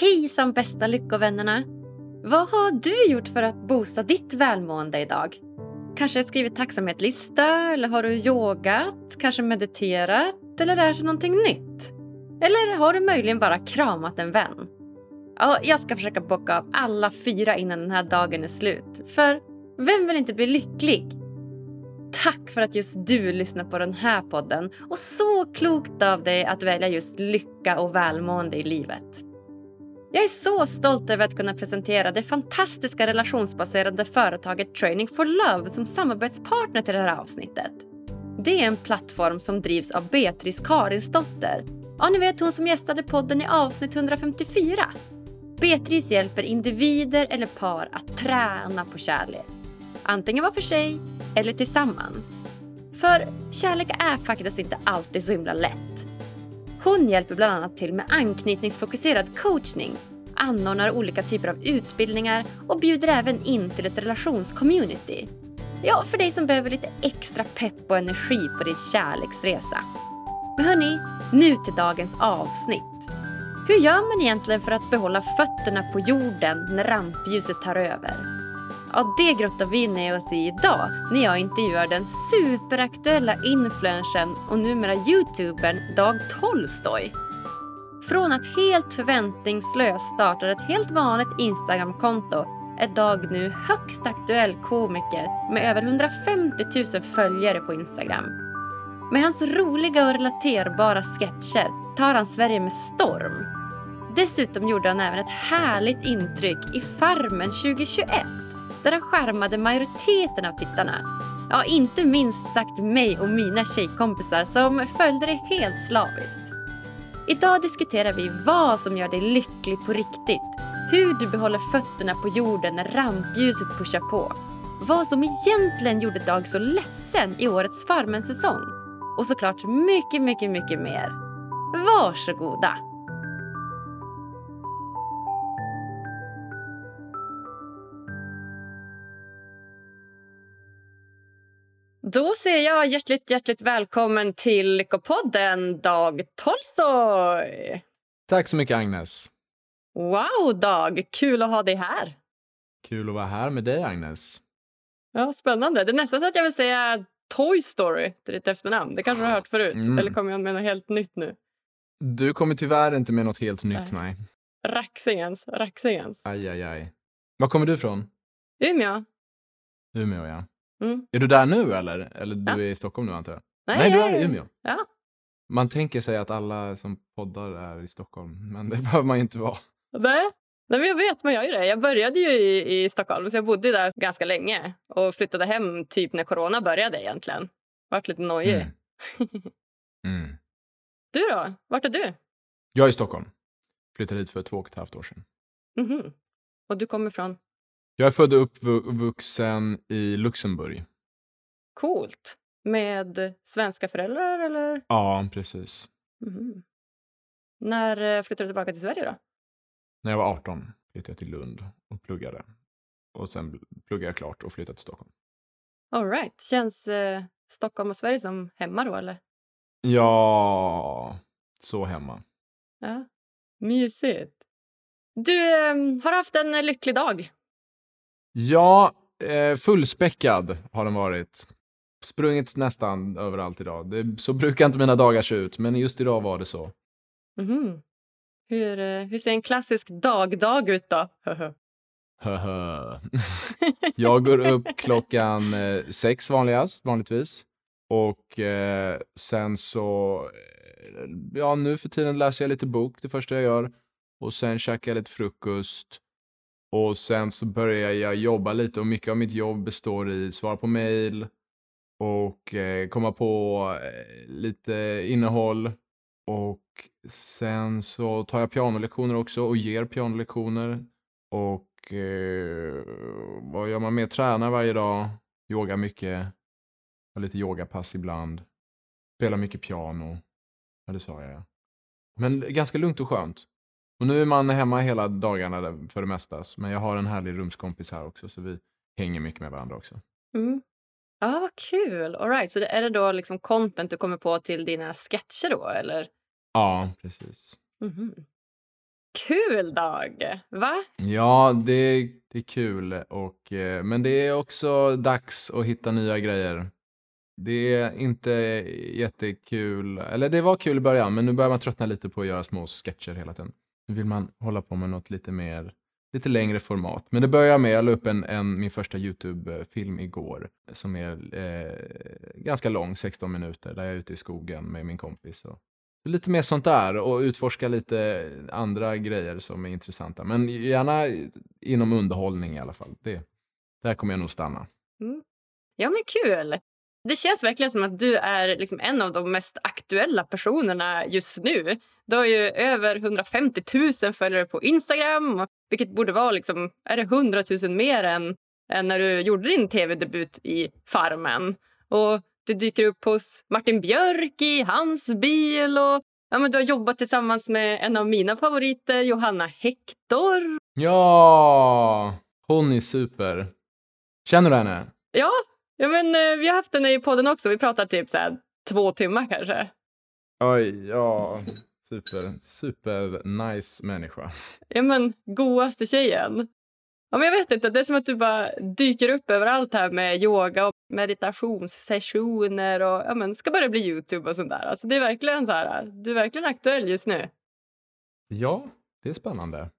Hejsan bästa lyckovännerna! Vad har du gjort för att boosta ditt välmående idag? Kanske skrivit tacksamhetslista eller har du yogat, kanske mediterat eller lärt dig någonting nytt? Eller har du möjligen bara kramat en vän? Ja, jag ska försöka bocka av alla fyra innan den här dagen är slut. För vem vill inte bli lycklig? Tack för att just du lyssnar på den här podden och så klokt av dig att välja just lycka och välmående i livet. Jag är så stolt över att kunna presentera det fantastiska relationsbaserade företaget Training for Love som samarbetspartner till det här avsnittet. Det är en plattform som drivs av Beatrice Karinsdotter. Ja, ni vet hon som gästade podden i avsnitt 154. Beatrice hjälper individer eller par att träna på kärlek. Antingen var för sig eller tillsammans. För kärlek är faktiskt inte alltid så himla lätt. Hon hjälper bland annat till med anknytningsfokuserad coachning, anordnar olika typer av utbildningar och bjuder även in till ett relationscommunity. Ja, för dig som behöver lite extra pepp och energi på din kärleksresa. Men hörni, nu till dagens avsnitt. Hur gör man egentligen för att behålla fötterna på jorden när rampljuset tar över? Ja, det grottar vi ner oss i idag när jag intervjuar den superaktuella influencern och numera youtubern Dag Tolstoy. Från att helt förväntningslöst starta ett helt vanligt Instagramkonto är Dag nu högst aktuell komiker med över 150 000 följare på Instagram. Med hans roliga och relaterbara sketcher tar han Sverige med storm. Dessutom gjorde han även ett härligt intryck i Farmen 2021 där den skärmade majoriteten av tittarna. Ja, inte minst sagt mig och mina tjejkompisar som följde det helt slaviskt. Idag diskuterar vi vad som gör dig lycklig på riktigt. Hur du behåller fötterna på jorden när rampljuset pushar på. Vad som egentligen gjorde Dag så ledsen i årets Farmen-säsong. Och såklart mycket, mycket, mycket mer. Varsågoda! Då säger jag hjärtligt, hjärtligt välkommen till Lyckopodden, Dag Tolstoy. Tack så mycket, Agnes. Wow, Dag! Kul att ha dig här. Kul att vara här med dig, Agnes. Ja, Spännande. Det är nästan så att jag vill säga Toy Story till ditt efternamn. Det kanske du har hört förut. Mm. Eller kommer jag med något helt nytt nu? Du kommer tyvärr inte med något helt nytt, nej. Raxingens, Raxingens. Aj, aj, aj. Var kommer du ifrån? Umeå. Umeå, ja. Mm. Är du där nu eller? Eller du ja. är i Stockholm nu antar jag? Nej, Nej du är i Umeå. Ja. Man tänker sig att alla som poddar är i Stockholm, men det behöver man ju inte vara. Nej. Nej, men jag vet, man gör ju det. Jag började ju i, i Stockholm, så jag bodde där ganska länge och flyttade hem typ när corona började egentligen. Vart lite nojig. Mm. mm. Du då? Vart är du? Jag är i Stockholm. Flyttade hit för två och ett halvt år sedan. Mm -hmm. Och du kommer från? Jag är född och uppvuxen i Luxemburg. Coolt. Med svenska föräldrar eller? Ja, precis. Mm. När eh, flyttade du tillbaka till Sverige då? När jag var 18 flyttade jag till Lund och pluggade. Och sen pluggade jag klart och flyttade till Stockholm. All right. Känns eh, Stockholm och Sverige som hemma då eller? Ja, så hemma. Ja, mysigt. Du, eh, har haft en lycklig dag? Ja, eh, fullspäckad har den varit. Sprungit nästan överallt idag. Det, så brukar inte mina dagar se ut, men just idag var det så. Mm -hmm. hur, eh, hur ser en klassisk dagdag ut då? jag går upp klockan eh, sex vanligast, vanligtvis. Och eh, sen så, ja nu för tiden läser jag lite bok det första jag gör. Och sen käkar jag lite frukost. Och sen så börjar jag jobba lite och mycket av mitt jobb består i svara på mail och eh, komma på eh, lite innehåll. Och sen så tar jag pianolektioner också och ger pianolektioner. Och eh, vad gör man mer? Tränar varje dag, Yoga mycket, har lite yogapass ibland, spelar mycket piano. Ja, det sa jag. Men ganska lugnt och skönt. Och nu är man hemma hela dagarna för det mesta. Men jag har en härlig rumskompis här också så vi hänger mycket med varandra också. Mm. Ja, vad kul! All right. Så är det då liksom content du kommer på till dina sketcher då, eller? Ja, precis. Mm -hmm. kul dag! Va? Ja, det, det är kul. Och, eh, men det är också dags att hitta nya grejer. Det är inte jättekul, eller det var kul i början, men nu börjar man tröttna lite på att göra små sketcher hela tiden. Nu vill man hålla på med något lite mer, lite längre format. Men det börjar med, jag la upp en, en min första YouTube-film igår, som är eh, ganska lång, 16 minuter, där jag är ute i skogen med min kompis. Och lite mer sånt där och utforska lite andra grejer som är intressanta. Men gärna inom underhållning i alla fall. Det, där kommer jag nog stanna. Mm. Ja, men kul! Det känns verkligen som att du är liksom en av de mest aktuella personerna just nu. Du har ju över 150 000 följare på Instagram, vilket borde vara liksom, är det 100 000 mer än, än när du gjorde din tv-debut i Farmen. Och du dyker upp hos Martin Björk i hans bil och ja, men du har jobbat tillsammans med en av mina favoriter, Johanna Hector. Ja, hon är super. Känner du henne? Ja, ja men, eh, vi har haft henne i podden också. Vi pratar typ så här, två timmar kanske. Oj, ja. Super, super nice människa. Ja, men godaste tjejen. Ja, men jag vet inte, det är som att du bara dyker upp överallt här med yoga och meditationssessioner och ja, men, ska börja bli Youtube och sånt där. Alltså, det är verkligen så här, du är verkligen aktuell just nu. Ja, det är spännande.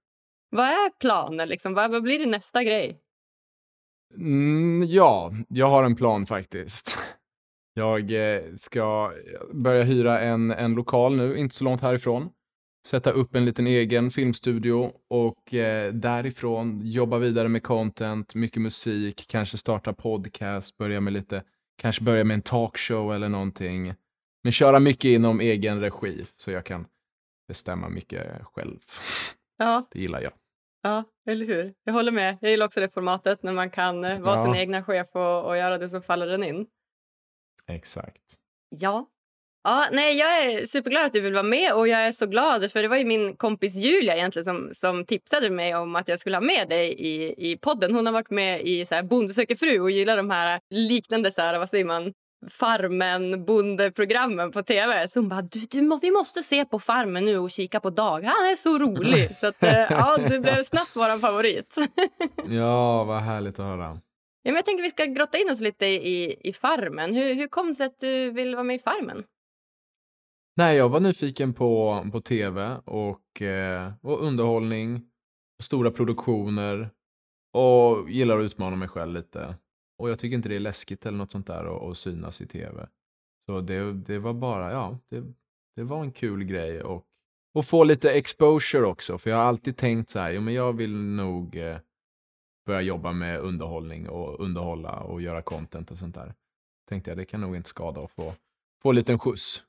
Vad är planen? Liksom? Vad, vad blir din nästa grej? Mm, ja, jag har en plan faktiskt. Jag eh, ska börja hyra en, en lokal nu, inte så långt härifrån. Sätta upp en liten egen filmstudio och eh, därifrån jobba vidare med content, mycket musik, kanske starta podcast, börja med lite, kanske börja med en talkshow eller någonting. Men köra mycket inom egen regi så jag kan bestämma mycket själv. Ja. Det gillar jag. Ja, eller hur? Jag håller med. Jag gillar också det formatet när man kan eh, vara Ja. sin egna chef och, och göra det som faller en in. Exakt. Ja. Ja, nej, jag är superglad att du vill vara med och jag är så glad för det var ju min kompis Julia egentligen som, som tipsade mig om att jag skulle ha med dig i, i podden. Hon har varit med i så här Bonde söker fru och gillar de här liknande så här, vad säger man, Farmen, bondeprogrammen på tv. Så hon bara, du, du, må- vi måste se på Farmen nu och kika på Dag. Han är så rolig. Så att, eh, ja, du blev snabbt vår favorit. Ja, vad härligt att höra. Ja, men jag tänker vi ska grotta in oss lite i, i Farmen. Hur, hur kom det sig att du vill vara med i Farmen? Nej, jag var nyfiken på, på tv och, eh, och underhållning, och stora produktioner och gillar att utmana mig själv lite. Och jag tycker inte det är läskigt eller något sånt där att, att synas i tv. Så det, det var bara, ja, det, det var en kul grej och, och få lite exposure också. För jag har alltid tänkt så här, jo men jag vill nog eh, börja jobba med underhållning och underhålla och göra content och sånt där. Tänkte jag, det kan nog inte skada att få, få en liten skjuts.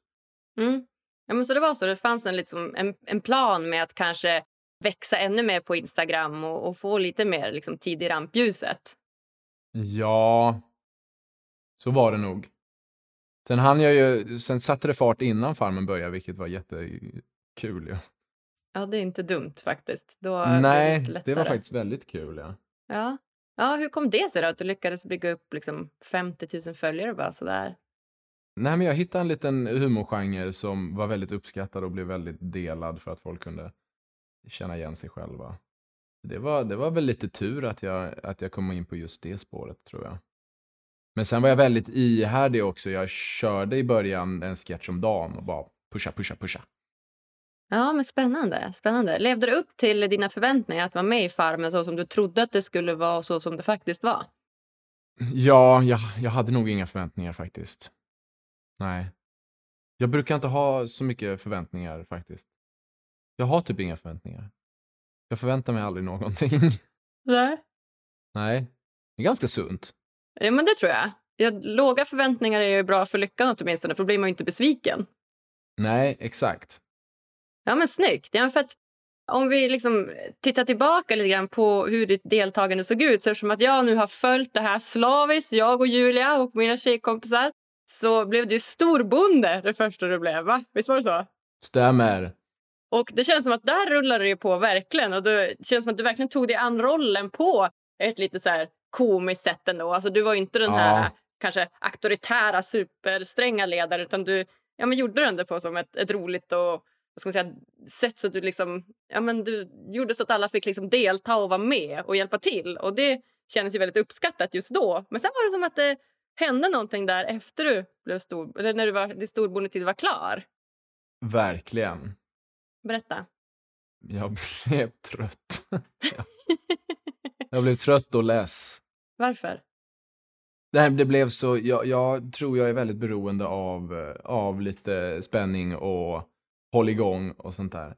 Mm. Ja, men så det var så. Det fanns en, liksom, en, en plan med att kanske växa ännu mer på Instagram och, och få lite mer liksom, tid i rampljuset. Ja, så var det nog. Sen hann jag ju, sen satte det fart innan farmen började, vilket var jättekul. Ja. Ja, det är inte dumt faktiskt. Då Nej, det lättare. var faktiskt väldigt kul. Ja. Ja. ja, hur kom det sig då att du lyckades bygga upp liksom 50 000 följare bara sådär? Nej, men jag hittade en liten humorgenre som var väldigt uppskattad och blev väldigt delad för att folk kunde känna igen sig själva. Det var, det var väl lite tur att jag, att jag kom in på just det spåret, tror jag. Men sen var jag väldigt ihärdig också. Jag körde i början en sketch om dagen och bara pusha, pusha, pusha. Ja, men spännande. spännande. Levde det upp till dina förväntningar att vara med i Farmen så som du trodde att det skulle vara och så som det faktiskt var? Ja, jag, jag hade nog inga förväntningar faktiskt. Nej. Jag brukar inte ha så mycket förväntningar faktiskt. Jag har typ inga förväntningar. Jag förväntar mig aldrig någonting. Nej. Nej. Det är ganska sunt. Ja, men det tror jag. Ja, låga förväntningar är ju bra för lyckan åtminstone, för då blir man ju inte besviken. Nej, exakt. Ja, men snyggt. Ja, för att om vi liksom tittar tillbaka lite grann på hur ditt deltagande såg ut så eftersom att jag nu har följt det här slaviskt, jag och Julia och mina tjejkompisar, så blev du storbonde det första du blev, va? Visst var det så? Stämmer. Och det känns som att där rullar det på verkligen och det känns som att du verkligen tog dig an rollen på ett lite så här komiskt sätt ändå. Alltså du var inte den Ja. här kanske auktoritära superstränga ledaren utan du ja, men gjorde den det på som ett, ett roligt och vad ska man säga, sätt så att du liksom ja, men du gjorde så att alla fick liksom delta och vara med och hjälpa till. Och Det kändes ju väldigt uppskattat just då. Men sen var det som att det hände någonting där efter du blev stor, eller när du var, din storbondetid var klar. Verkligen. Berätta. Jag blev trött. jag blev trött och less. Varför? Nej, det blev så, jag, jag, tror jag är väldigt beroende av, eh, av lite spänning och håll igång och sånt där.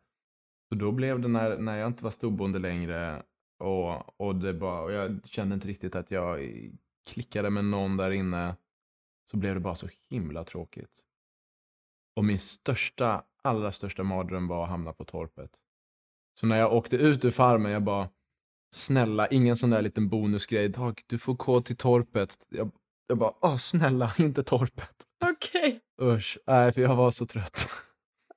Så då blev det när, när jag inte var storbonde längre och, och, det bara, och jag kände inte riktigt att jag klickade med någon där inne så blev det bara så himla tråkigt. Och min största, allra största mardröm var att hamna på torpet. Så när jag åkte ut ur farmen, jag bara snälla, ingen sån där liten bonusgrej. Dag, du får gå till torpet. Jag, jag bara, åh snälla, inte torpet. Okej. Okay. Usch, nej för jag var så trött.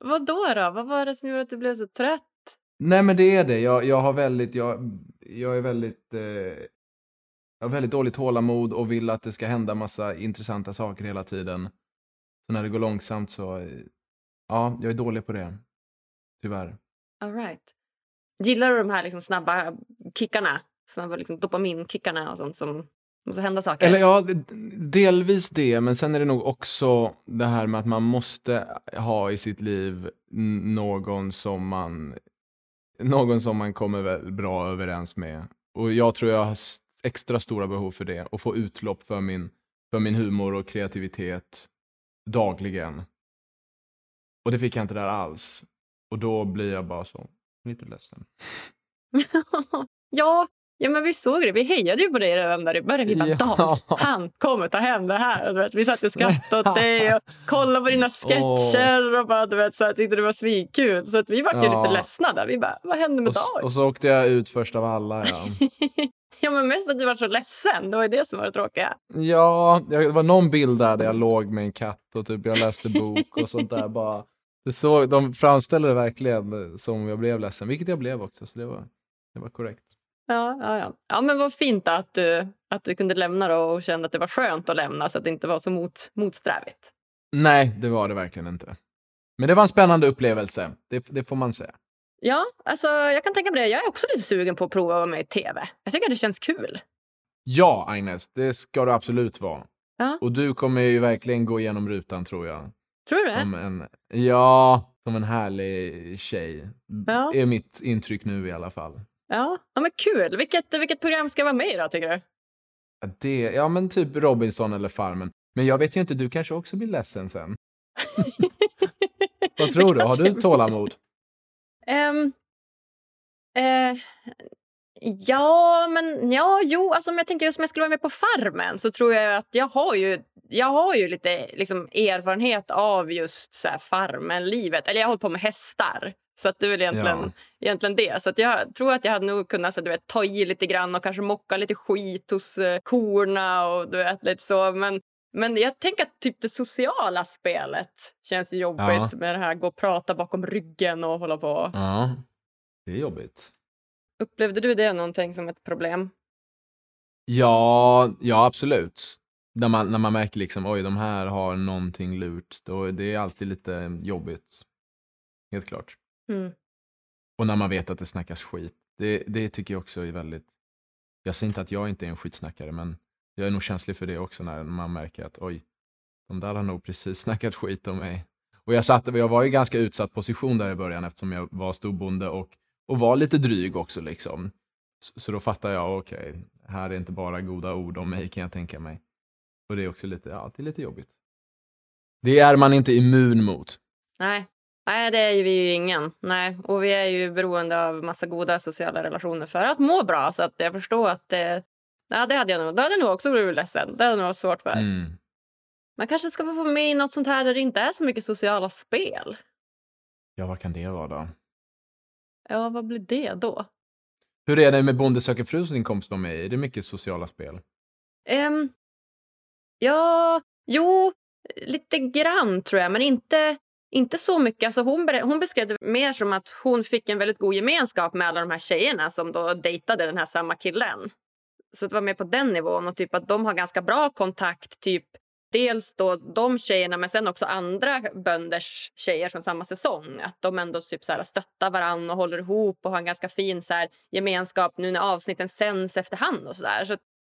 Vad då, då? Vad var det som gjorde att du blev så trött? Nej men det är det. Jag, jag har väldigt, jag, jag är väldigt, eh, jag har väldigt dåligt tålamod och vill att det ska hända massa intressanta saker hela tiden. Så när det går långsamt så, eh, ja, jag är dålig på det. Tyvärr. All right. Gillar du de här liksom snabba kickarna? Snabba liksom dopaminkickarna och sånt som måste hända saker? Eller ja, delvis det, men sen är det nog också det här med att man måste ha i sitt liv någon som man någon som man kommer väl bra överens med. Och jag tror jag har extra stora behov för det och få utlopp för min, för min humor och kreativitet dagligen. Och det fick jag inte där alls. Och då blir jag bara så lite ledsen. ja, ja, men vi såg det. Vi hejade ju på dig redan där i början. Vi bara, ja. han kommer ta hem det här. vet, vi satt och skrattade åt dig och kollade på dina sketcher. Oh. Och bara, du vet, så jag tyckte det var svinkul. Så att vi var ju ja. lite ledsna där. Vi bara, vad hände med och, Dag? Och så åkte jag ut först av alla. Ja. ja, men mest att du var så ledsen. Det var det som var det tråkiga. Ja, det var någon bild där, där jag låg med en katt och typ jag läste bok och sånt där. Bara det så, de framställde det verkligen som jag blev ledsen, vilket jag blev också, så det var, det var korrekt. Ja, ja, ja. ja, men vad fint att du, att du kunde lämna och kände att det var skönt att lämna så att det inte var så mot, motsträvigt. Nej, det var det verkligen inte. Men det var en spännande upplevelse, det, det får man säga. Ja, alltså, jag kan tänka mig det. Jag är också lite sugen på att prova att vara med i tv. Jag tycker det känns kul. Ja, Agnes, det ska du absolut vara. Ja. Och du kommer ju verkligen gå igenom rutan, tror jag. Tror du det? Som en, ja, som en härlig tjej. Ja. är mitt intryck nu i alla fall. Ja, ja men kul. Vilket, vilket program ska vara med i då, tycker du? Det, ja, men typ Robinson eller Farmen. Men jag vet ju inte, du kanske också blir ledsen sen. Vad tror du? Har du tålamod? Um, uh, ja, men ja, jo, alltså om jag tänker just om jag skulle vara med på Farmen så tror jag att jag har ju jag har ju lite liksom, erfarenhet av just så här, farmen-livet. Eller jag har hållit på med hästar. Så att det är väl egentligen, ja. egentligen det. Så att jag tror att jag hade nog kunnat så, du vet, ta i lite grann och kanske mocka lite skit hos uh, korna och du vet, lite så. Men, men jag tänker att typ det sociala spelet känns jobbigt ja. med det här gå och prata bakom ryggen och hålla på. Ja, det är jobbigt. Upplevde du det någonting som ett problem? Ja, ja absolut. När man, när man märker liksom, oj, de här har någonting lurt. Då det är alltid lite jobbigt. Helt klart. Mm. Och när man vet att det snackas skit. Det, det tycker jag också är väldigt... Jag säger inte att jag inte är en skitsnackare, men jag är nog känslig för det också när man märker att oj, de där har nog precis snackat skit om mig. Och jag, satt, jag var i ganska utsatt position där i början eftersom jag var storbonde och, och var lite dryg också. liksom. Så, så då fattar jag, okej, okay, här är inte bara goda ord om mig kan jag tänka mig. Och det är också lite, ja, det är lite jobbigt. Det är man inte immun mot. Nej. Nej, det är vi ju ingen. Nej. Och vi är ju beroende av massa goda sociala relationer för att må bra. Så att jag förstår att det... Ja, det hade jag nog, det hade jag nog också blivit ledsen. Det hade nog varit svårt för. Mm. Man kanske ska få vara med i något sånt här där det inte är så mycket sociala spel. Ja, vad kan det vara då? Ja, vad blir det då? Hur är det med Bonde söker fru som din kompis var med i? Är det mycket sociala spel? Um, Ja, jo, lite grann tror jag, men inte, inte så mycket. Alltså hon, hon beskrev det mer som att hon fick en väldigt god gemenskap med alla de här tjejerna som då dejtade den här samma killen. Så det var mer på den nivån och typ att de har ganska bra kontakt typ dels då de tjejerna men sen också andra bönders tjejer från samma säsong. Att de ändå typ så här stöttar varandra och håller ihop och har en ganska fin så här gemenskap nu när avsnitten sänds efterhand och sådär. Så jag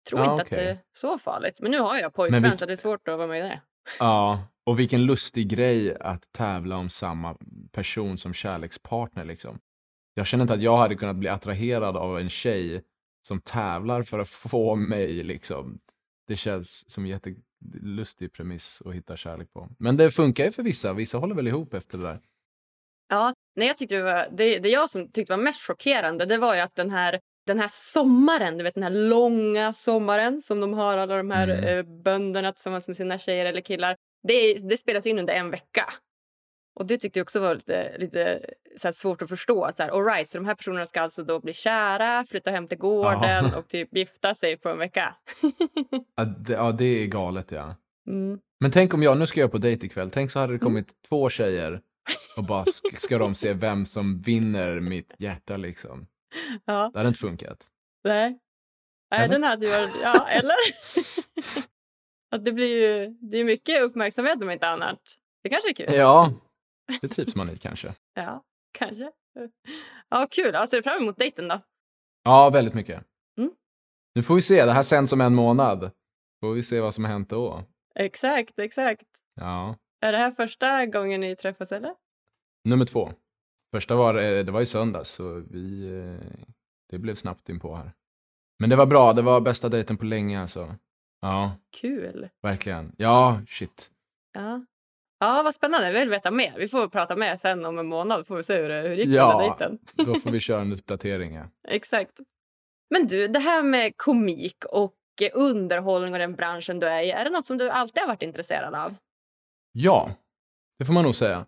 tror Ja, inte okej. att det är så farligt. Men nu har jag pojkvän vi- så det är svårt att vara med i det. Ja, och vilken lustig grej att tävla om samma person som kärlekspartner liksom. Jag känner inte att jag hade kunnat bli attraherad av en tjej som tävlar för att få mig liksom. Det känns som en jättelustig premiss att hitta kärlek på. Men det funkar ju för vissa, vissa håller väl ihop efter det där. Ja, nej, jag tyckte det, var, det, det jag som tyckte var mest chockerande det var ju att den här, den här sommaren, du vet den här långa sommaren som de har alla de här Mm. eh, bönderna tillsammans med sina tjejer eller killar. Det, det spelas in under en vecka. Och det tyckte jag också var lite, lite så svårt att förstå. Att så, här, all right, så de här personerna ska alltså då bli kära, flytta hem till gården Ja. och typ gifta sig på en vecka. Ja, det, ja, det är galet ja. mm. Men tänk om jag, nu ska jag på dejt ikväll, tänk så hade det kommit två tjejer och bara sk- ska de se vem som vinner mitt hjärta liksom. Ja, Det hade inte funkat. nej. Nej, Eller? den hade ju varit... Ja, eller? att det blir ju det är mycket uppmärksamhet om inte annat. Det kanske är kul. Ja, det trivs man i kanske. Ja, kanske. Ja, kul. Ja, ser du fram emot dejten då? Ja, väldigt mycket. Mm. Nu får vi se, det här sänds om en månad. Får vi se vad som har hänt då. Exakt, exakt. Ja. Är det här första gången ni träffas eller? Nummer två. Första var, eh, det var i söndags, så vi, eh, det blev snabbt in på här. Men det var bra, det var bästa dejten på länge alltså. Ja, Kul. verkligen. Ja, shit. Ja. Ja, vad spännande. Jag vill veta mer. Vi får prata mer sen om en månad. Får vi se hur det hur det gick med Ja. den dejten. Då får vi köra en uppdatering. Ja. Exakt. Men du, det här med komik och underhållning och den branschen du är i. Är det något som du alltid har varit intresserad av? Ja, det får man nog säga.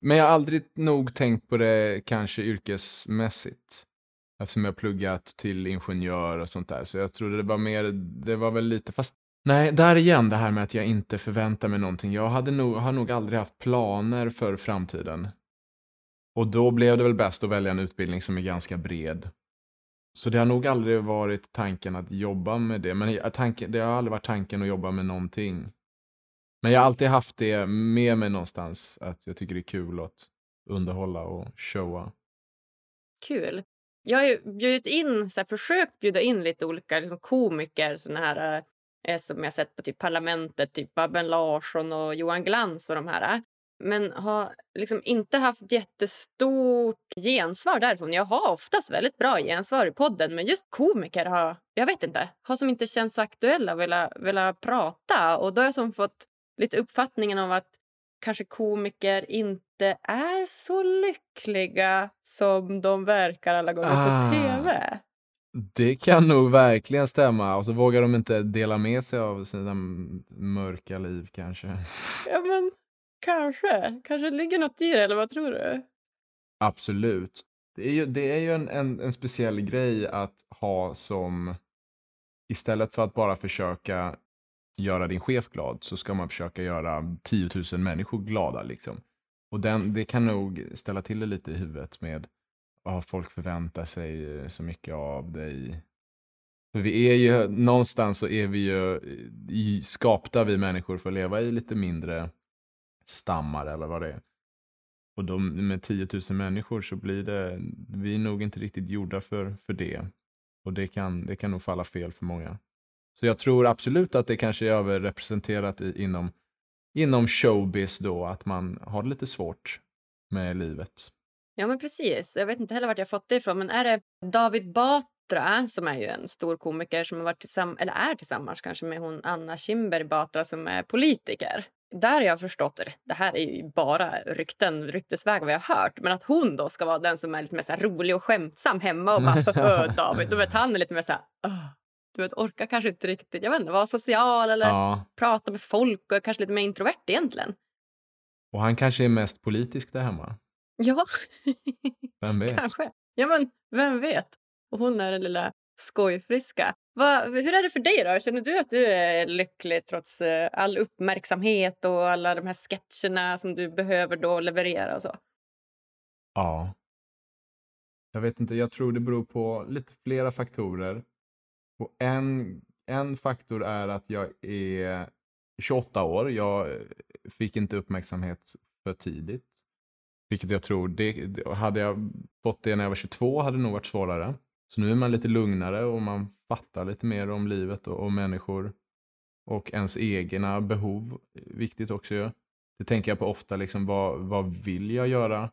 Men jag har aldrig nog tänkt på det kanske yrkesmässigt. Eftersom jag pluggat till ingenjör och sånt där. Så jag trodde det var mer, det var väl lite, fast nej, där igen det här med att jag inte förväntar mig någonting. Jag hade nog, har nog aldrig haft planer för framtiden. Och då blev det väl bäst att välja en utbildning som är ganska bred. Så det har nog aldrig varit tanken att jobba med det. Men tanken, det har aldrig varit tanken att jobba med någonting. Men jag har alltid haft det med mig någonstans, att jag tycker det är kul att underhålla och showa. Kul. Jag har ju bjudit in, så här, försökt bjuda in lite olika liksom, komiker såna här, eh, som jag sett på typ Parlamentet, typ Babben Larsson och Johan Glans och de här. eh. Men har liksom inte haft jättestort gensvar därifrån. Jag har oftast väldigt bra gensvar i podden, men just komiker har, jag vet inte, har som inte känts så aktuella och velat, velat prata. Och då har jag som fått lite uppfattningen av att kanske komiker inte är så lyckliga som de verkar alla gånger Ah. på tv. Det kan nog verkligen stämma. Och så vågar de inte dela med sig av sina mörka liv kanske. Ja, men kanske. Kanske ligger något i det, eller vad tror du? Absolut. Det är ju, det är ju en, en, en speciell grej att ha som, istället för att bara försöka göra din chef glad, så ska man försöka göra 10 000 människor glada. Liksom. Och den, det kan nog ställa till det lite i huvudet med vad folk förväntar sig eh, så mycket av dig. För vi är ju, någonstans så är vi ju eh, i, skapta vi människor för att leva i lite mindre stammar eller vad det är. Och de, med 10 000 människor så blir det, vi är nog inte riktigt gjorda för, för det. Och det kan, det kan nog falla fel för många. Så jag tror absolut att det kanske är överrepresenterat i, inom, inom showbiz då, att man har det lite svårt med livet. Ja, men precis. Jag vet inte heller vart jag fått det ifrån, men är det David Batra, som är ju en stor komiker som har varit tillsammans, eller är tillsammans kanske med hon Anna Kinberg Batra som är politiker. Där har jag förstått, eller det här är ju bara rykten, ryktesväg vad jag har hört, men att hon då ska vara den som är lite mer så rolig och skämtsam hemma och bara "Öh, David, då vet han är lite mer så här, "Åh." Du vet, orkar kanske inte riktigt, jag vet inte, vara social eller Ja, prata med folk och är kanske lite mer introvert egentligen. och han kanske är mest politisk där hemma. Ja, Vem vet? Kanske. Ja, men vem vet? Och hon är den lilla skojfriska. Va, hur är det för dig då? Känner du att du är lycklig trots eh, all uppmärksamhet och alla de här sketcherna som du behöver då leverera och så? Ja. Jag vet inte, jag tror det beror på lite flera faktorer. Och en, en faktor är att jag är 28 år. Jag eh, fick inte uppmärksamhet för tidigt. Vilket jag tror, det, hade jag fått det när jag var 22 hade det nog varit svårare. Så nu är man lite lugnare och man fattar lite mer om livet och, och människor. Och ens egna behov, eh, viktigt också ju. Det tänker jag på ofta, liksom, vad, vad vill jag göra?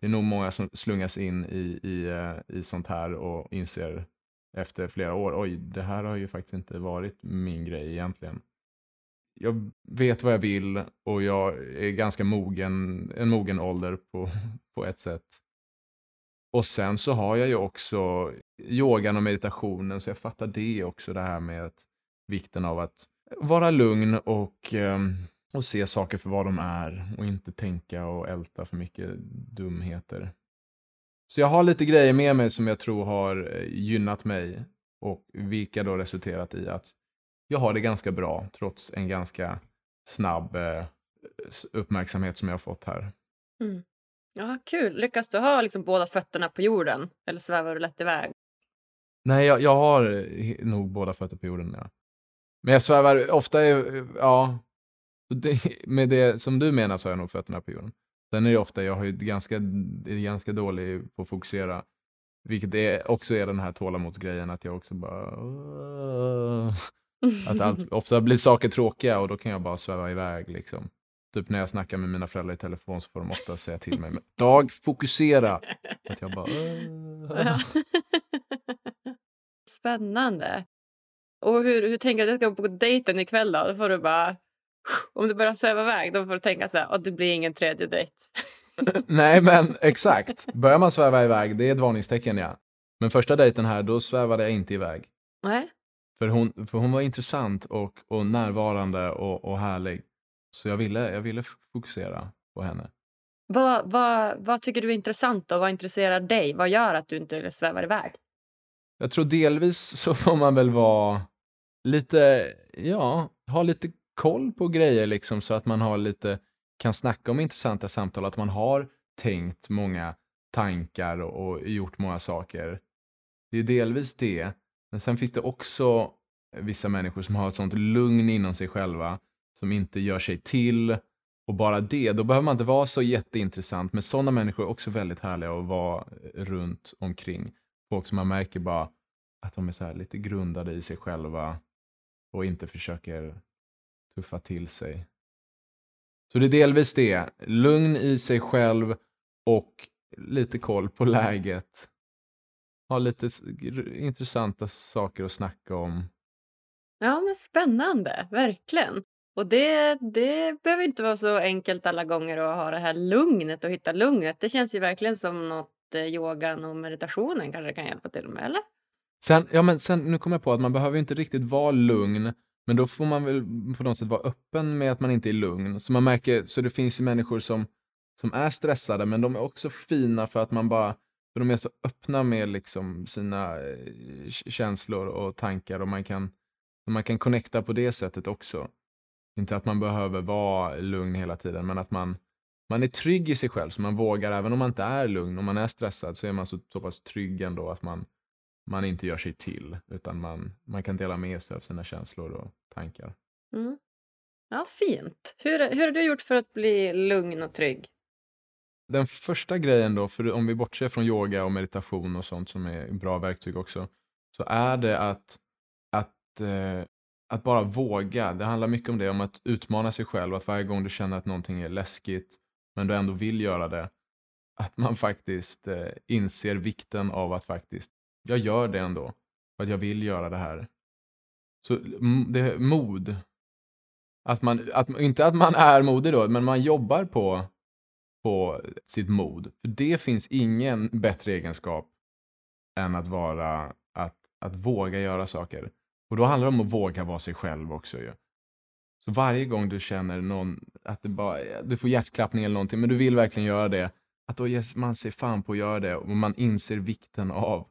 Det är nog många som slungas in i, i, eh, i sånt här och inser efter flera år, oj, det här har ju faktiskt inte varit min grej egentligen. Jag vet vad jag vill och jag är ganska mogen, en mogen ålder på, på ett sätt. Och sen så har jag ju också yogan och meditationen, så jag fattar det också, det här med att, vikten av att vara lugn och, ehm, och se saker för vad de är och inte tänka och älta för mycket dumheter. Så jag har lite grejer med mig som jag tror har eh, gynnat mig och vilka då resulterat i att jag har det ganska bra trots en ganska snabb eh, uppmärksamhet som jag har fått här. Mm. Ja, kul. Lyckas du ha liksom båda fötterna på jorden eller svävar du lätt iväg? Nej, jag, jag har eh, nog båda fötter på jorden. Ja. Men jag svävar ofta, ja, det, med det som du menar så har jag nog fötterna på jorden. Sen är det ofta, jag har ju ganska, är ganska dålig på att fokusera. Vilket är, också är den här tålamodsgrejen, att jag också bara... Att allt, ofta blir saker tråkiga och då kan jag bara sväva iväg. Liksom. Typ när jag snackar med mina föräldrar i telefon så får de ofta säga till mig, Dag, fokusera! Att jag bara... Spännande. Och hur, hur tänker du att du ska på dejten ikväll då? Då får du bara... Om du börjar sväva iväg då får du tänka så här, att det blir ingen tredje dejt. Nej, men exakt. Börjar man sväva iväg, det är ett varningstecken ja. Men första dejten här, då svävade jag inte iväg. Nej. För hon, för hon var intressant och, och närvarande och, och härlig. Så jag ville, jag ville fokusera på henne. Vad, vad, vad tycker du är intressant och vad intresserar dig? Vad gör att du inte svävar iväg? Jag tror delvis så får man väl vara lite, ja, ha lite koll på grejer liksom så att man har lite, kan snacka om intressanta samtal, att man har tänkt många tankar och, och gjort många saker. Det är delvis det, men sen finns det också vissa människor som har ett sånt lugn inom sig själva, som inte gör sig till och bara det, då behöver man inte vara så jätteintressant, men sådana människor är också väldigt härliga att vara runt omkring. Folk som man märker bara att de är så lite grundade i sig själva och inte försöker tuffa till sig. Så det är delvis det. Lugn i sig själv och lite koll på läget. Ha lite intressanta saker att snacka om. Ja, men spännande. Verkligen. Och det, det behöver inte vara så enkelt alla gånger att ha det här lugnet och hitta lugnet. Det känns ju verkligen som något eh, yogan och meditationen kanske kan hjälpa till med, eller? Sen, ja, men sen, nu kommer jag på att man behöver inte riktigt vara lugn, men då får man väl på något sätt vara öppen med att man inte är lugn. Så man märker, så det finns ju människor som, som är stressade, men de är också fina för att man bara, för de är så öppna med liksom sina eh, känslor och tankar och man kan, man kan connecta på det sättet också. Inte att man behöver vara lugn hela tiden, men att man, man är trygg i sig själv, så man vågar, även om man inte är lugn, om man är stressad, så är man så, så pass trygg ändå att man man inte gör sig till, utan man, man kan dela med sig av sina känslor och tankar. Mm. Ja, fint. Hur, hur har du gjort för att bli lugn och trygg? Den första grejen då, för om vi bortser från yoga och meditation och sånt som är bra verktyg också, så är det att, att, eh, att bara våga. Det handlar mycket om det, om att utmana sig själv, att varje gång du känner att någonting är läskigt, men du ändå vill göra det, att man faktiskt eh, inser vikten av att faktiskt jag gör det ändå. För att jag vill göra det här. Så det mod. Att man, att, inte att man är modig då, men man jobbar på, på sitt mod. För det finns ingen bättre egenskap än att vara, att, att våga göra saker. Och då handlar det om att våga vara sig själv också ju. Så varje gång du känner någon, att det bara, du får hjärtklappning eller någonting, men du vill verkligen göra det, att då ger man sig fan på att göra det och man inser vikten av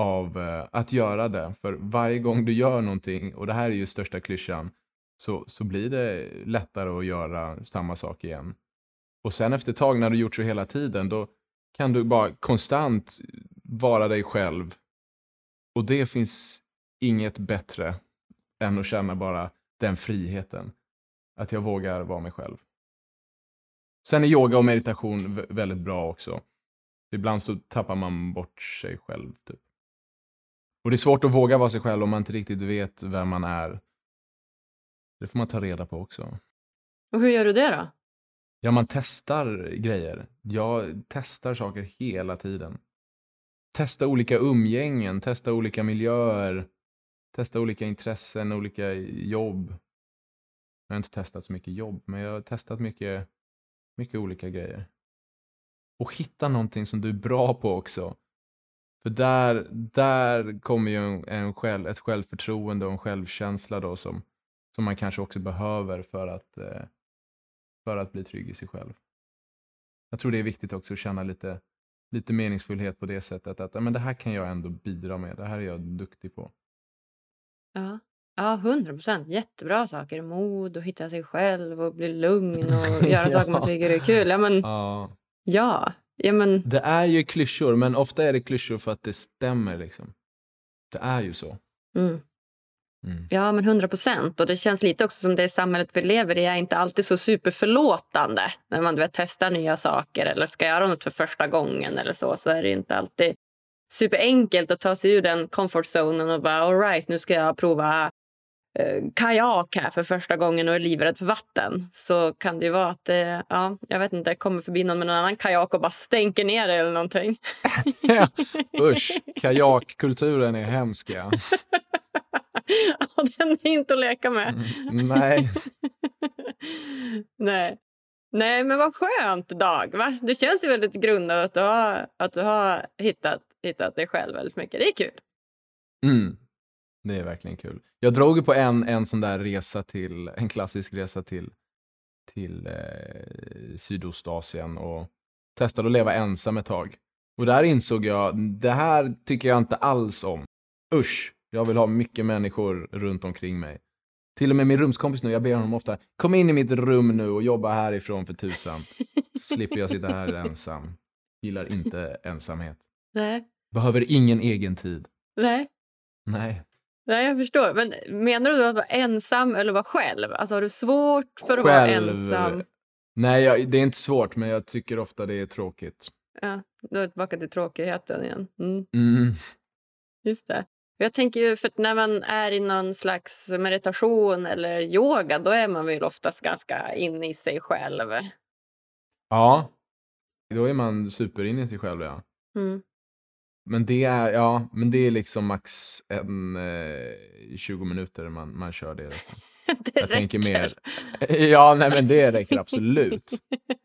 av eh, att göra det. För varje gång du gör någonting, och det här är ju största klyschan, så, så blir det lättare att göra samma sak igen. Och sen efter ett tag när du gjort så hela tiden, då kan du bara konstant vara dig själv. Och det finns inget bättre än att känna bara den friheten. Att jag vågar vara mig själv. Sen är yoga och meditation väldigt bra också. Ibland så tappar man bort sig själv. Typ. Och det är svårt att våga vara sig själv om man inte riktigt vet vem man är. Det får man ta reda på också. Och hur gör du det då? Ja, man testar grejer. Jag testar saker hela tiden. Testa olika umgängen, testa olika miljöer, testa olika intressen, olika jobb. Jag har inte testat så mycket jobb, men jag har testat mycket, mycket olika grejer. Och hitta någonting som du är bra på också. För där, där kommer ju en, en själv, ett självförtroende och en självkänsla då som, som man kanske också behöver för att, eh, för att bli trygg i sig själv. Jag tror det är viktigt också att känna lite, lite meningsfullhet på det sättet att men det här kan jag ändå bidra med, det här är jag duktig på. Ja, ja 100 procent. Jättebra saker. Mod och hitta sig själv och bli lugn och göra ja. saker man tycker är kul. Ja, men, ja. ja, ja, men... Det är ju klyschor, men ofta är det klyschor för att det stämmer. Liksom. Det är ju så. Mm. Mm. Ja, men 100 procent. Och det känns lite också som det samhället vi lever i är inte alltid så superförlåtande. När man du vet, testar nya saker eller ska göra något för första gången eller så, så är det inte alltid superenkelt att ta sig ur den comfort zonen och bara all right, nu ska jag prova kajak här för första gången och är livrädd för vatten. Så kan det ju vara att det, ja, jag vet inte, kommer förbi någon med någon annan kajak och bara stänker ner det eller någonting. ja, usch, kajakkulturen är hemsk ja. ja, den är inte att leka med. Mm, nej. nej. Nej, men vad skönt, Dag. Va? Det känns ju väldigt grundat att du har, att du har hittat, hittat dig själv väldigt mycket. Det är kul. Mm. Det är verkligen kul. Jag drog på en, en sån där resa till, en klassisk resa till, till eh, Sydostasien och testade att leva ensam ett tag. Och där insåg jag, det här tycker jag inte alls om. Usch, jag vill ha mycket människor runt omkring mig. Till och med min rumskompis nu, jag ber honom ofta, kom in i mitt rum nu och jobba härifrån för tusan. Slipper jag sitta här ensam. Gillar inte ensamhet. Nej. Behöver ingen egen tid. Nej. Nej. Nej, jag förstår. Men menar du att vara ensam eller vara själv? Alltså har du svårt för att själv. vara ensam? Nej, jag, det är inte svårt, men jag tycker ofta det är tråkigt. Ja, då är du tillbaka till tråkigheten igen. Mm. Mm. Just det. Jag tänker ju, för när man är i någon slags meditation eller yoga då är man väl oftast ganska inne i sig själv. Ja, då är man super inne i sig själv, ja. Mm. Men det är, ja, men det är liksom max en, eh, 20 minuter man, man kör det. Liksom. det jag räcker. tänker mer. Ja, nej, men det räcker absolut.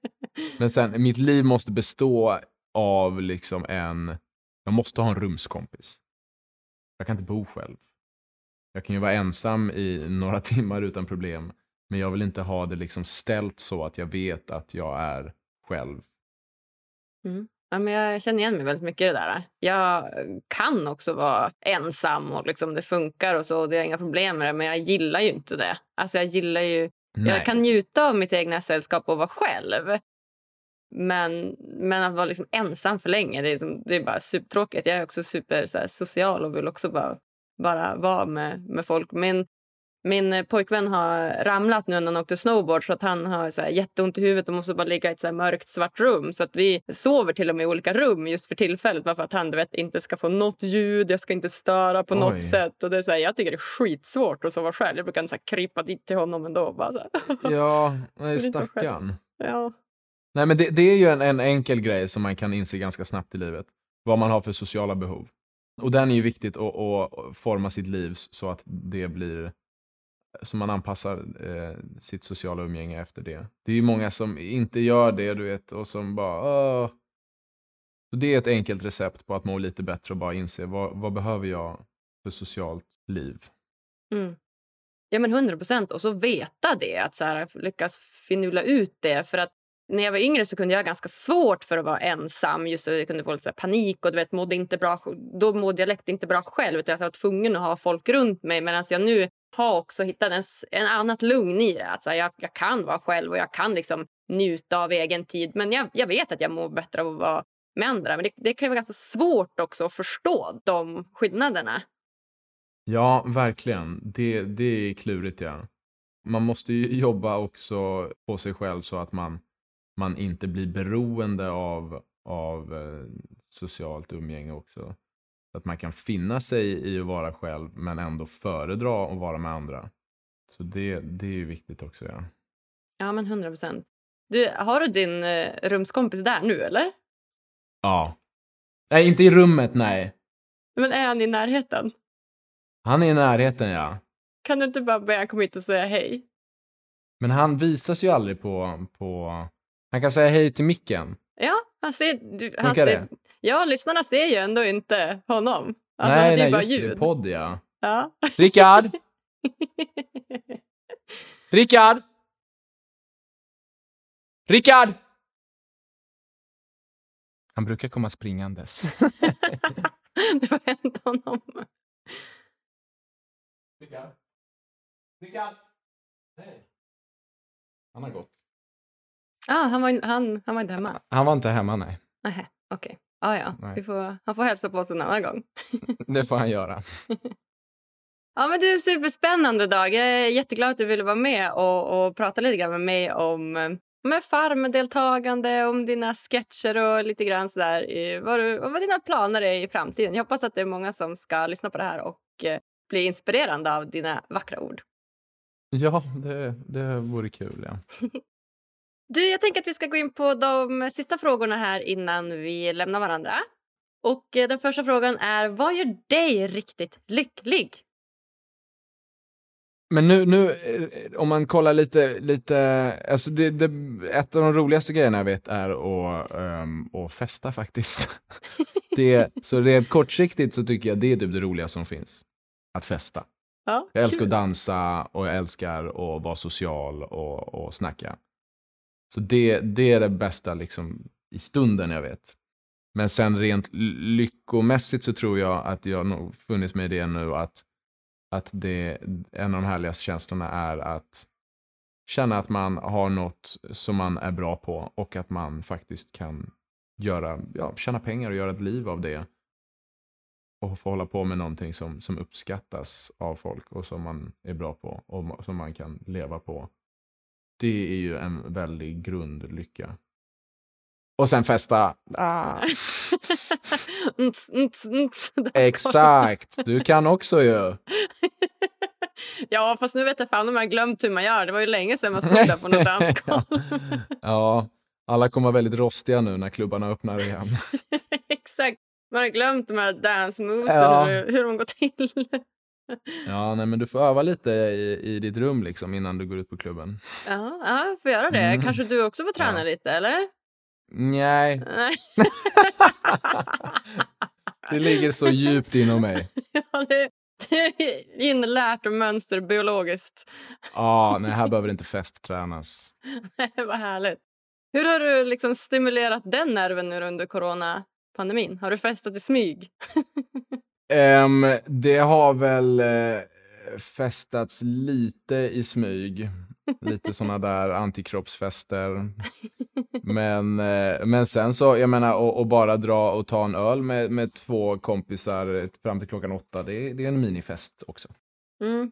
men sen, mitt liv måste bestå av liksom en, jag måste ha en rumskompis. Jag kan inte bo själv. Jag kan ju vara ensam i några timmar utan problem, men jag vill inte ha det liksom ställt så att jag vet att jag är själv. Mm. Ja, men jag känner igen mig väldigt mycket i det där. Jag kan också vara ensam och liksom det funkar och så. Det är inga problem med det, men jag gillar ju inte det. Alltså jag gillar ju... Nej. Jag kan njuta av mitt egna sällskap och vara själv. Men, men att vara liksom ensam för länge, det är, som, det är bara supertråkigt. Jag är också super här, social och vill också bara, bara vara med, med folk. Min, min eh, pojkvän har ramlat nu när han åkte snowboard så att han har så här jätteont i huvudet och måste bara ligga i ett så mörkt svart rum. Så att vi sover till och med i olika rum just för tillfället bara för att han vet, inte ska få något ljud, jag ska inte störa på Oj. något sätt. Och det är så här, jag tycker det är skitsvårt att sova själv. Jag brukar så här, krypa dit till honom ändå. Bara så här. Ja, nej, stackarn. Ja. Nej, men det, det är ju en, en enkel grej som man kan inse ganska snabbt i livet. Vad man har för sociala behov. Och den är ju viktigt att, att forma sitt liv så att det blir så man anpassar eh, sitt sociala umgänge efter det. Det är ju många som inte gör det, du vet, och som bara Åh. Så det är ett enkelt recept på att må lite bättre och bara inse vad, vad behöver jag för socialt liv. Mm. Ja men 100 procent och så veta det, att så här, lyckas finula ut det. För att när jag var yngre så kunde jag ha ganska svårt för att vara ensam. Just Jag kunde få lite panik och du vet, mådde inte bra. Då mådde jag inte bra själv. Utan jag var tvungen att ha folk runt mig. Medan jag nu har också hittat en, en annat lugn i det. Alltså jag, jag kan vara själv och jag kan liksom njuta av egen tid. Men jag, jag vet att jag mår bättre av att vara med andra. Men det, det kan vara ganska svårt också att förstå de skillnaderna. Ja, verkligen. Det, det är klurigt. Ja. man måste ju jobba också på sig själv så att man, man inte blir beroende av, av eh, socialt umgänge också. Att man kan finna sig i att vara själv men ändå föredra att vara med andra. Så det, det är ju viktigt också. Ja, Ja, men 100 procent. Du, har du din eh, rumskompis där nu, eller? ja. Nej, inte i rummet, nej. Men är han i närheten? Han är i närheten, ja. Kan du inte bara be komma hit och säga hej? Men han visas ju aldrig på... på... Han kan säga hej till micken. Ja, han ser... Du, han ser det? Ja, lyssnarna ser ju ändå inte honom. Alltså, nej, det är nej, bara just det. ljud. Podd, ja. Ja. Rickard! Rickard! Rickard! Han brukar komma springandes. det får hämta honom. Rickard? Rickard? Nej. Han har gått. Ah, han, var, han, han var inte hemma? Han var inte hemma, nej. Okej. Ah, ja, Nej. Vi får, han får hälsa på oss en annan gång. Det får han göra. Ja, men du, superspännande dag. Jag är jätteglad att du ville vara med och, och prata lite grann med mig om med farmdeltagande, om dina sketcher och lite grann sådär. i Vad, du, vad dina planer är i framtiden. Jag hoppas att det är många som ska lyssna på det här och eh, bli inspirerande av dina vackra ord. Ja, det, det vore kul, ja. Du, jag tänker att vi ska gå in på de sista frågorna här innan vi lämnar varandra. Och eh, den första frågan är, vad gör dig riktigt lycklig? Men nu, nu eh, om man kollar lite, lite alltså det, det, ett av de roligaste grejerna jag vet är att, um, att festa faktiskt. det, så rent kortsiktigt så tycker jag det är typ det roligaste som finns. Att festa. Ja, Jag älskar kul. att dansa och jag älskar att vara social och, och snacka. Så det, det är det bästa liksom i stunden jag vet. Men sen rent lyckomässigt så tror jag att jag nog funnits med i det nu att, att det, en av de härligaste känslorna är att känna att man har något som man är bra på och att man faktiskt kan göra, ja, tjäna pengar och göra ett liv av det. Och få hålla på med någonting som, som uppskattas av folk och som man är bra på och som man kan leva på. Det är ju en väldig grundlycka. Och sen festa. Ah. Nts, nts, nts. Där ska Exakt, du kan också ju. ja, fast nu vet jag fan om jag har glömt hur man gör. Det var ju länge sedan man stod där på något dansgolv. ja, alla kommer vara väldigt rostiga nu när klubbarna öppnar igen. Exakt. Man har glömt de här dance movesen Ja. och hur, hur de går till. Ja, nej, men du får öva lite i, i ditt rum liksom innan du går ut på klubben. ja, ja, jag får göra det. Mm. Kanske du också får träna Ja. lite, eller? Nej, Nej. det ligger så djupt inom mig. ja, det, det är inlärt och mönster biologiskt. Ja, nej, här behöver inte festtränas. Vad härligt. Hur har du liksom stimulerat den nerven nu under coronapandemin? Har du festat i smyg? Ehm, det har väl eh, festats lite i smyg. Lite såna där antikroppsfester. Men, eh, men sen så, jag menar, och, och bara dra och ta en öl med, med två kompisar fram till klockan åtta, det, är- det är en minifest också. Mm.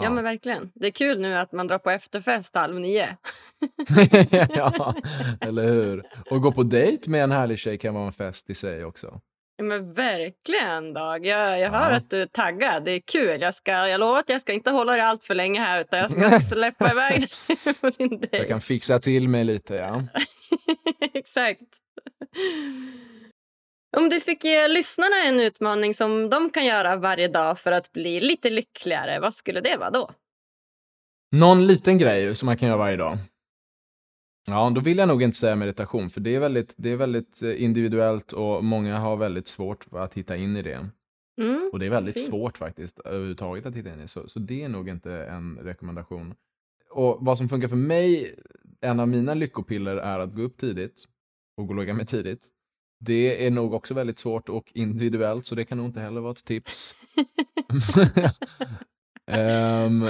Ja. men verkligen. Det är kul nu att man drar på efterfest halv nio. ja, eller hur? Och gå på dejt med en härlig tjej kan vara en fest i sig också. Men verkligen, Dag. Jag, jag hör Ja. att du är taggad. Det är kul. Jag, ska, jag lovar att jag ska inte hålla dig allt för länge här utan jag ska släppa iväg dig på din Jag dejt. kan fixa till mig lite, ja. Exakt. Om du fick ge lyssnarna en utmaning som de kan göra varje dag för att bli lite lyckligare, vad skulle det vara då? Någon liten grej som man kan göra varje dag. Ja, då vill jag nog inte säga meditation, för det är väldigt, det är väldigt eh, individuellt och många har väldigt svårt att hitta in i det. Mm. Och det är väldigt Fint. svårt faktiskt överhuvudtaget att hitta in i, så, så det är nog inte en rekommendation. Och vad som funkar för mig, en av mina lyckopiller är att gå upp tidigt och gå och lägga mig tidigt. Det är nog också väldigt svårt och individuellt, så det kan nog inte heller vara ett tips. Ehm,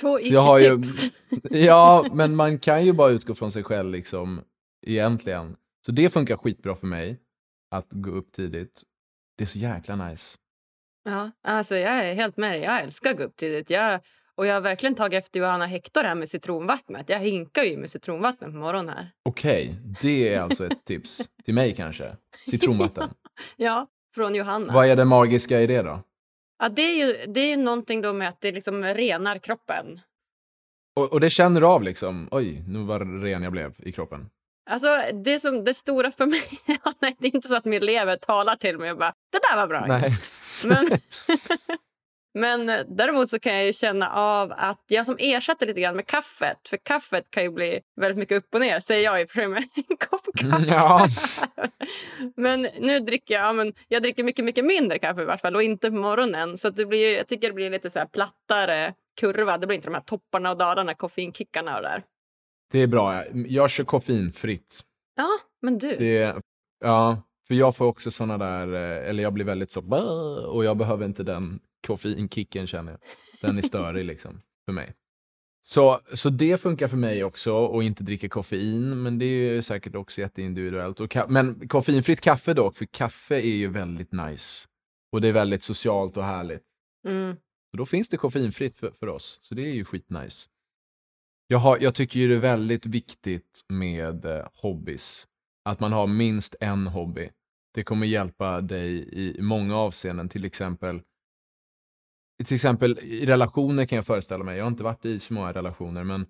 Två icke-tips. Ja, men man kan ju bara utgå från sig själv liksom, egentligen. Så det funkar skitbra för mig, att gå upp tidigt. Det är så jäkla nice. Ja, alltså jag är helt med dig. Jag älskar att gå upp tidigt. Jag, Och jag har verkligen tagit efter Johanna Hector här med citronvattnet. Jag hinkar ju med citronvatten på morgonen här. Okej, det är alltså ett tips till mig kanske. Citronvatten. Ja, från Johanna. Vad är det magiska i det då? Ja, det är ju det är ju någonting då med att det liksom renar kroppen. Och, och det känner du av liksom? Oj, nu var ren jag blev i kroppen. Alltså, det, som, det stora för mig... Nej, det är inte så att min lever talar till mig och bara “det där var bra”. Nej. Men, men eh, däremot så kan jag ju känna av att jag som ersätter lite grann med kaffet. För kaffet kan ju bli väldigt mycket upp och ner, säger jag i och för sig med en kopp kaffe. Ja. men nu dricker jag, ja, men jag dricker mycket, mycket mindre kaffe i vart fall och inte på morgonen. Så det blir, jag tycker det blir lite så plattare kurva. Det blir inte de här topparna och dalarna, koffeinkickarna och det där. Det är bra. Jag kör koffeinfritt. Ja, men du. Det, ja, för jag får också såna där, eh, eller jag blir väldigt så, och jag behöver inte den koffeinkicken känner jag. Den är störig liksom, för mig. Så, så det funkar för mig också, att inte dricka koffein, men det är ju säkert också jätteindividuellt. Och ka- men koffeinfritt kaffe dock, för kaffe är ju väldigt nice. Och det är väldigt socialt och härligt. Mm. Då finns det koffeinfritt för, för oss, så det är ju skitnice. Jag, har, jag tycker ju det är väldigt viktigt med eh, hobbys. Att man har minst en hobby. Det kommer hjälpa dig i många avseenden, till exempel till exempel i relationer kan jag föreställa mig, jag har inte varit i så många relationer, men,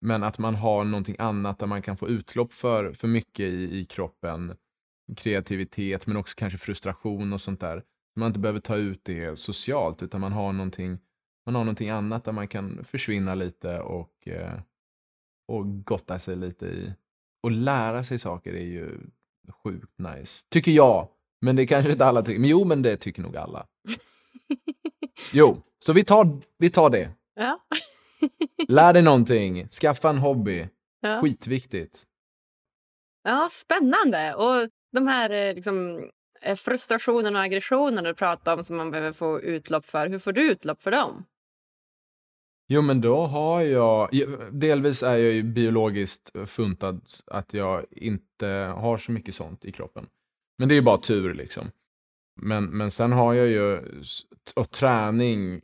men att man har någonting annat där man kan få utlopp för, för mycket i, i kroppen, kreativitet, men också kanske frustration och sånt där. Man inte behöver ta ut det socialt, utan man har någonting, man har någonting annat där man kan försvinna lite och, eh, och gotta sig lite i. Och lära sig saker är ju sjukt nice. Tycker jag. Men det kanske inte alla tycker. Men jo, men det tycker nog alla. Jo, så vi tar, vi tar det. Ja. Lär dig någonting. Skaffa en hobby. Ja. Skitviktigt. ja, spännande. Och de här eh, liksom, Eh, frustrationen och aggressionen du pratar om som man behöver få utlopp för. Hur får du utlopp för dem? Jo, men då har jag... Delvis är jag ju biologiskt funtad att jag inte har så mycket sånt i kroppen. Men det är ju bara tur liksom. Men, men sen har jag ju... Och träning,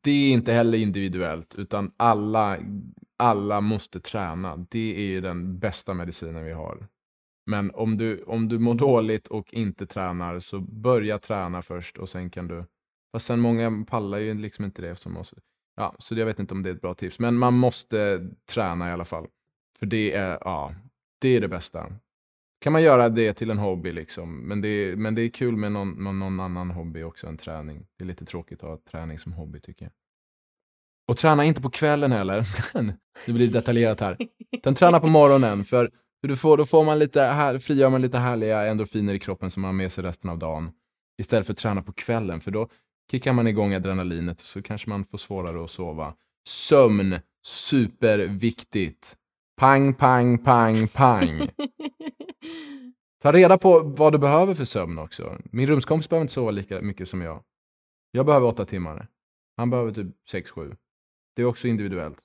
det är inte heller individuellt, utan alla, alla måste träna. Det är ju den bästa medicinen vi har. Men om du, om du mår dåligt och inte tränar, så börja träna först och sen kan du... Fast sen många pallar ju liksom inte det eftersom måste, Ja, så jag vet inte om det är ett bra tips. Men man måste träna i alla fall. För det är, ja, det är det bästa. Kan man göra det till en hobby liksom. Men det är, men det är kul med någon, någon, någon annan hobby också än träning. Det är lite tråkigt att ha träning som hobby tycker jag. Och träna inte på kvällen heller. det blir detaljerat här. Utan träna på morgonen. För du får, då får man lite här, frigör man lite härliga endorfiner i kroppen som man har med sig resten av dagen. Istället för att träna på kvällen. För då kickar man igång adrenalinet så kanske man får svårare att sova. Sömn, superviktigt. Pang, pang, pang, pang. Ta reda på vad du behöver för sömn också. Min rumskompis behöver inte sova lika mycket som jag. Jag behöver åtta timmar. Han behöver typ sex, sju. Det är också individuellt.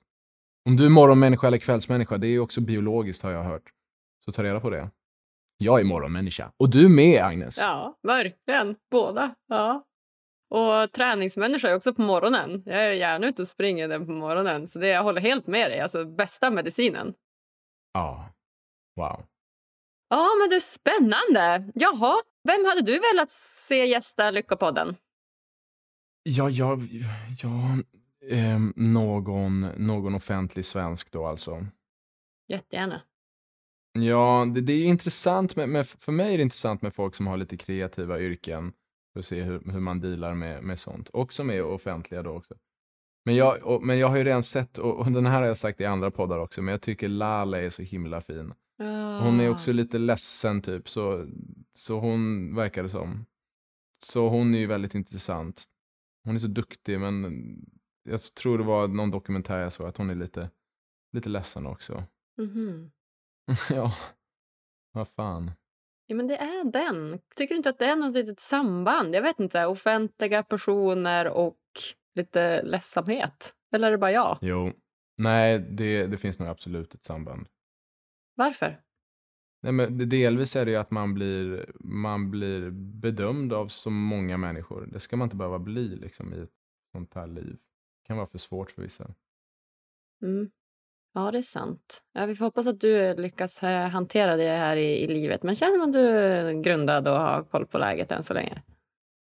Om du är morgonmänniska eller kvällsmänniska, det är också biologiskt har jag hört. Så ta reda på det. Jag är morgonmänniska. Och du med, Agnes. Ja, verkligen. Båda. Ja. Och träningsmänniska är också på morgonen. Jag är gärna ute och springer den på morgonen. Så det, jag håller helt med dig. Alltså bästa medicinen. Ja. Wow. Ja, men du, spännande. Jaha, vem hade du velat se gästa Lyckopodden? Ja, jag, ja, ehm, någon, någon offentlig svensk då alltså. Jättegärna. Ja, det, det är intressant med, med, för mig är det intressant med folk som har lite kreativa yrken. För att se hur, hur man dealar med, med sånt. Också med offentliga då också. Men jag, och, men jag har ju redan sett, och, och den här har jag sagt i andra poddar också, men jag tycker Lale är så himla fin. Hon är också lite ledsen typ, så, så hon verkar det som. Så hon är ju väldigt intressant. Hon är så duktig, men jag tror det var någon dokumentär jag såg att hon är lite, lite ledsen också. Mhm. ja, vad fan. Ja, men det är den. Tycker du inte att det är något litet samband? Jag vet inte. Offentliga personer och lite ledsamhet. Eller är det bara jag? Jo, nej, det, det finns nog absolut ett samband. Varför? Nej, men det- delvis är det ju att man blir, man blir bedömd av så många människor. Det ska man inte behöva bli liksom, i ett sånt här liv. kan vara för svårt för vissa. Mm. Ja, det är sant. Ja, vi får hoppas att du lyckas eh, hantera det här i, i livet. Men känner man du är grundad och har koll på läget än så länge?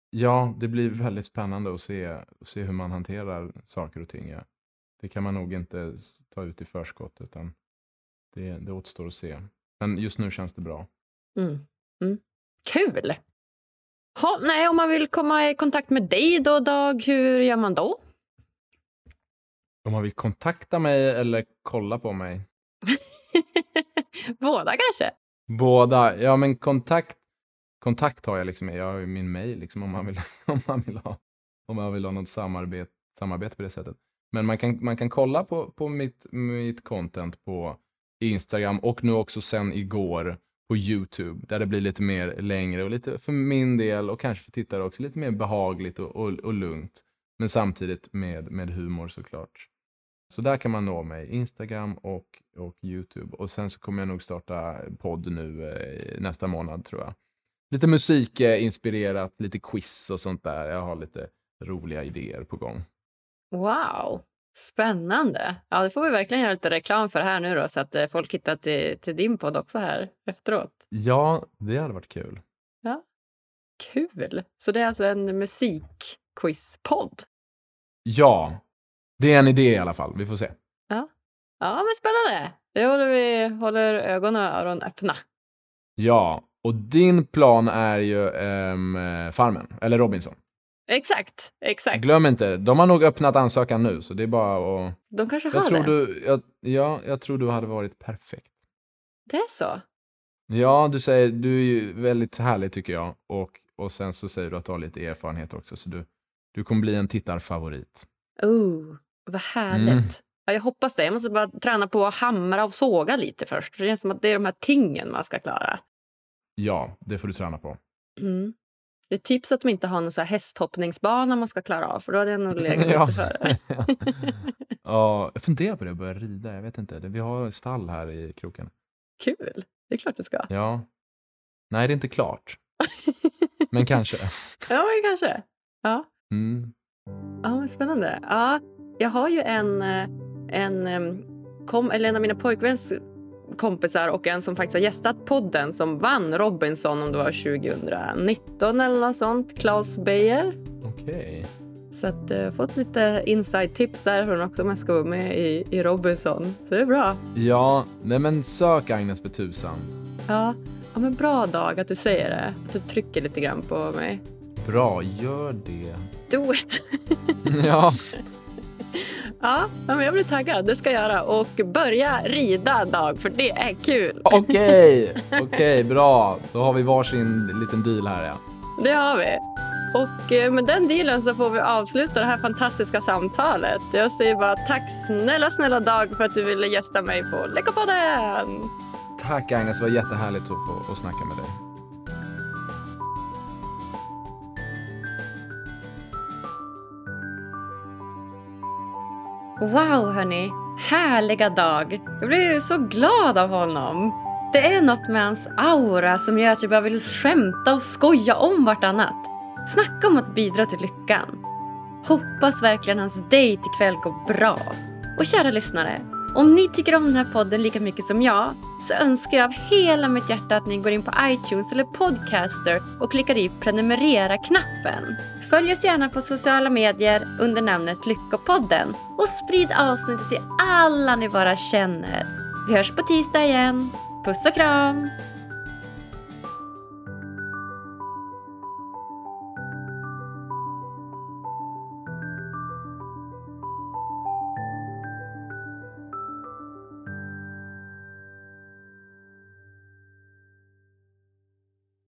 Ja, det blir väldigt spännande att se, se hur man hanterar saker och ting. Ja. Det kan man nog inte ta ut i förskott, utan det, det återstår att se. Men just nu känns det bra. Mm. Mm. Kul! Ha, nej, om man vill komma i kontakt med dig då, Dag, hur gör man då? Om man vill kontakta mig eller kolla på mig? Båda kanske? Båda. Ja, men kontakt, kontakt har jag liksom. Jag har ju min mail liksom om man vill, om man vill ha, om man vill ha något samarbete, samarbete på det sättet. Men man kan, man kan kolla på, på mitt, mitt content på Instagram och nu också sen igår på YouTube där det blir lite mer längre och lite för min del och kanske för tittare också lite mer behagligt och, och, och lugnt. Men samtidigt med, med humor såklart. Så där kan man nå mig, Instagram och, och YouTube. Och sen så kommer jag nog starta podd nu eh, nästa månad tror jag. Lite musikinspirerat, lite quiz och sånt där. Jag har lite roliga idéer på gång. Wow! Spännande. Ja, det får vi verkligen göra lite reklam för här nu då så att eh, folk hittar till, till din podd också här efteråt. Ja, det hade varit kul. Kul! Så det är alltså en musikquizpodd. Ja, det är en idé i alla fall. Vi får se. Ja, men spännande. Det håller vi håller ögon och öron öppna. Ja, och din plan är ju eh, Farmen, eller Robinson. Exakt, exakt. Glöm inte, de har nog öppnat ansökan nu, så det är bara att... De kanske har Jag tror, det. du, jag, ja, jag tror du hade varit perfekt. Det är så? Ja, du säger, du är ju väldigt härlig tycker jag. Och, och sen så säger du att du har lite erfarenhet också, så du, du kommer bli en tittarfavorit. Oh, vad härligt. Mm. Ja, jag hoppas det. Jag måste bara träna på att hamra och såga lite först. Det känns som att det är de här tingen man ska klara. Ja, det får du träna på. Mm. Det är typ så att de inte har någon så här hästhoppningsbana man ska klara av, för då hade jag nog legat Ja. lite före. ja, jag funderar på det, att börja rida. Jag vet inte. Vi har stall här i kroken. Kul! Det är klart du ska. Ja. Nej, det är inte klart. Men kanske. Ja, men kanske. Ja. Mm. Ja, men spännande. Ja, jag har ju en, eh, en, em, kom, eller en av mina pojkväns kompisar och en som faktiskt har gästat podden som vann Robinson om det var 2019 eller något sånt. Klaus Beijer. Okej. Så att jag har fått lite inside-tips därifrån också om jag ska vara med i, i Robinson. Så det är bra. Ja, nej men sök Agnes för tusan. Ja, ja men bra dag att du säger det. Att du trycker lite grann på mig. Bra, gör det. Do it! ja, Ja, men jag blir taggad. Det ska jag göra. Och börja rida dag, för det är kul. okej. Okej, bra. Då har vi varsin liten deal här ja. Det har vi. Och eh, med den dealen så får vi avsluta det här fantastiska samtalet. Jag säger bara tack snälla, snälla Dag för att du ville gästa mig på Läckarpodden. Tack Agnes, det var jättehärligt att få att snacka med dig. Wow, hörni. Härliga Dag. Jag blev så glad av honom. Det är något med hans aura som gör att jag bara vill skämta och skoja om vartannat. Snacka om att bidra till lyckan. Hoppas verkligen hans dejt ikväll går bra. Och kära lyssnare, om ni tycker om den här podden lika mycket som jag så önskar jag av hela mitt hjärta att ni går in på iTunes eller Podcaster och klickar i prenumerera-knappen. Följ oss gärna på sociala medier under namnet Lyckopodden och sprid avsnittet till alla ni bara känner. Vi hörs på tisdag igen. Puss och kram!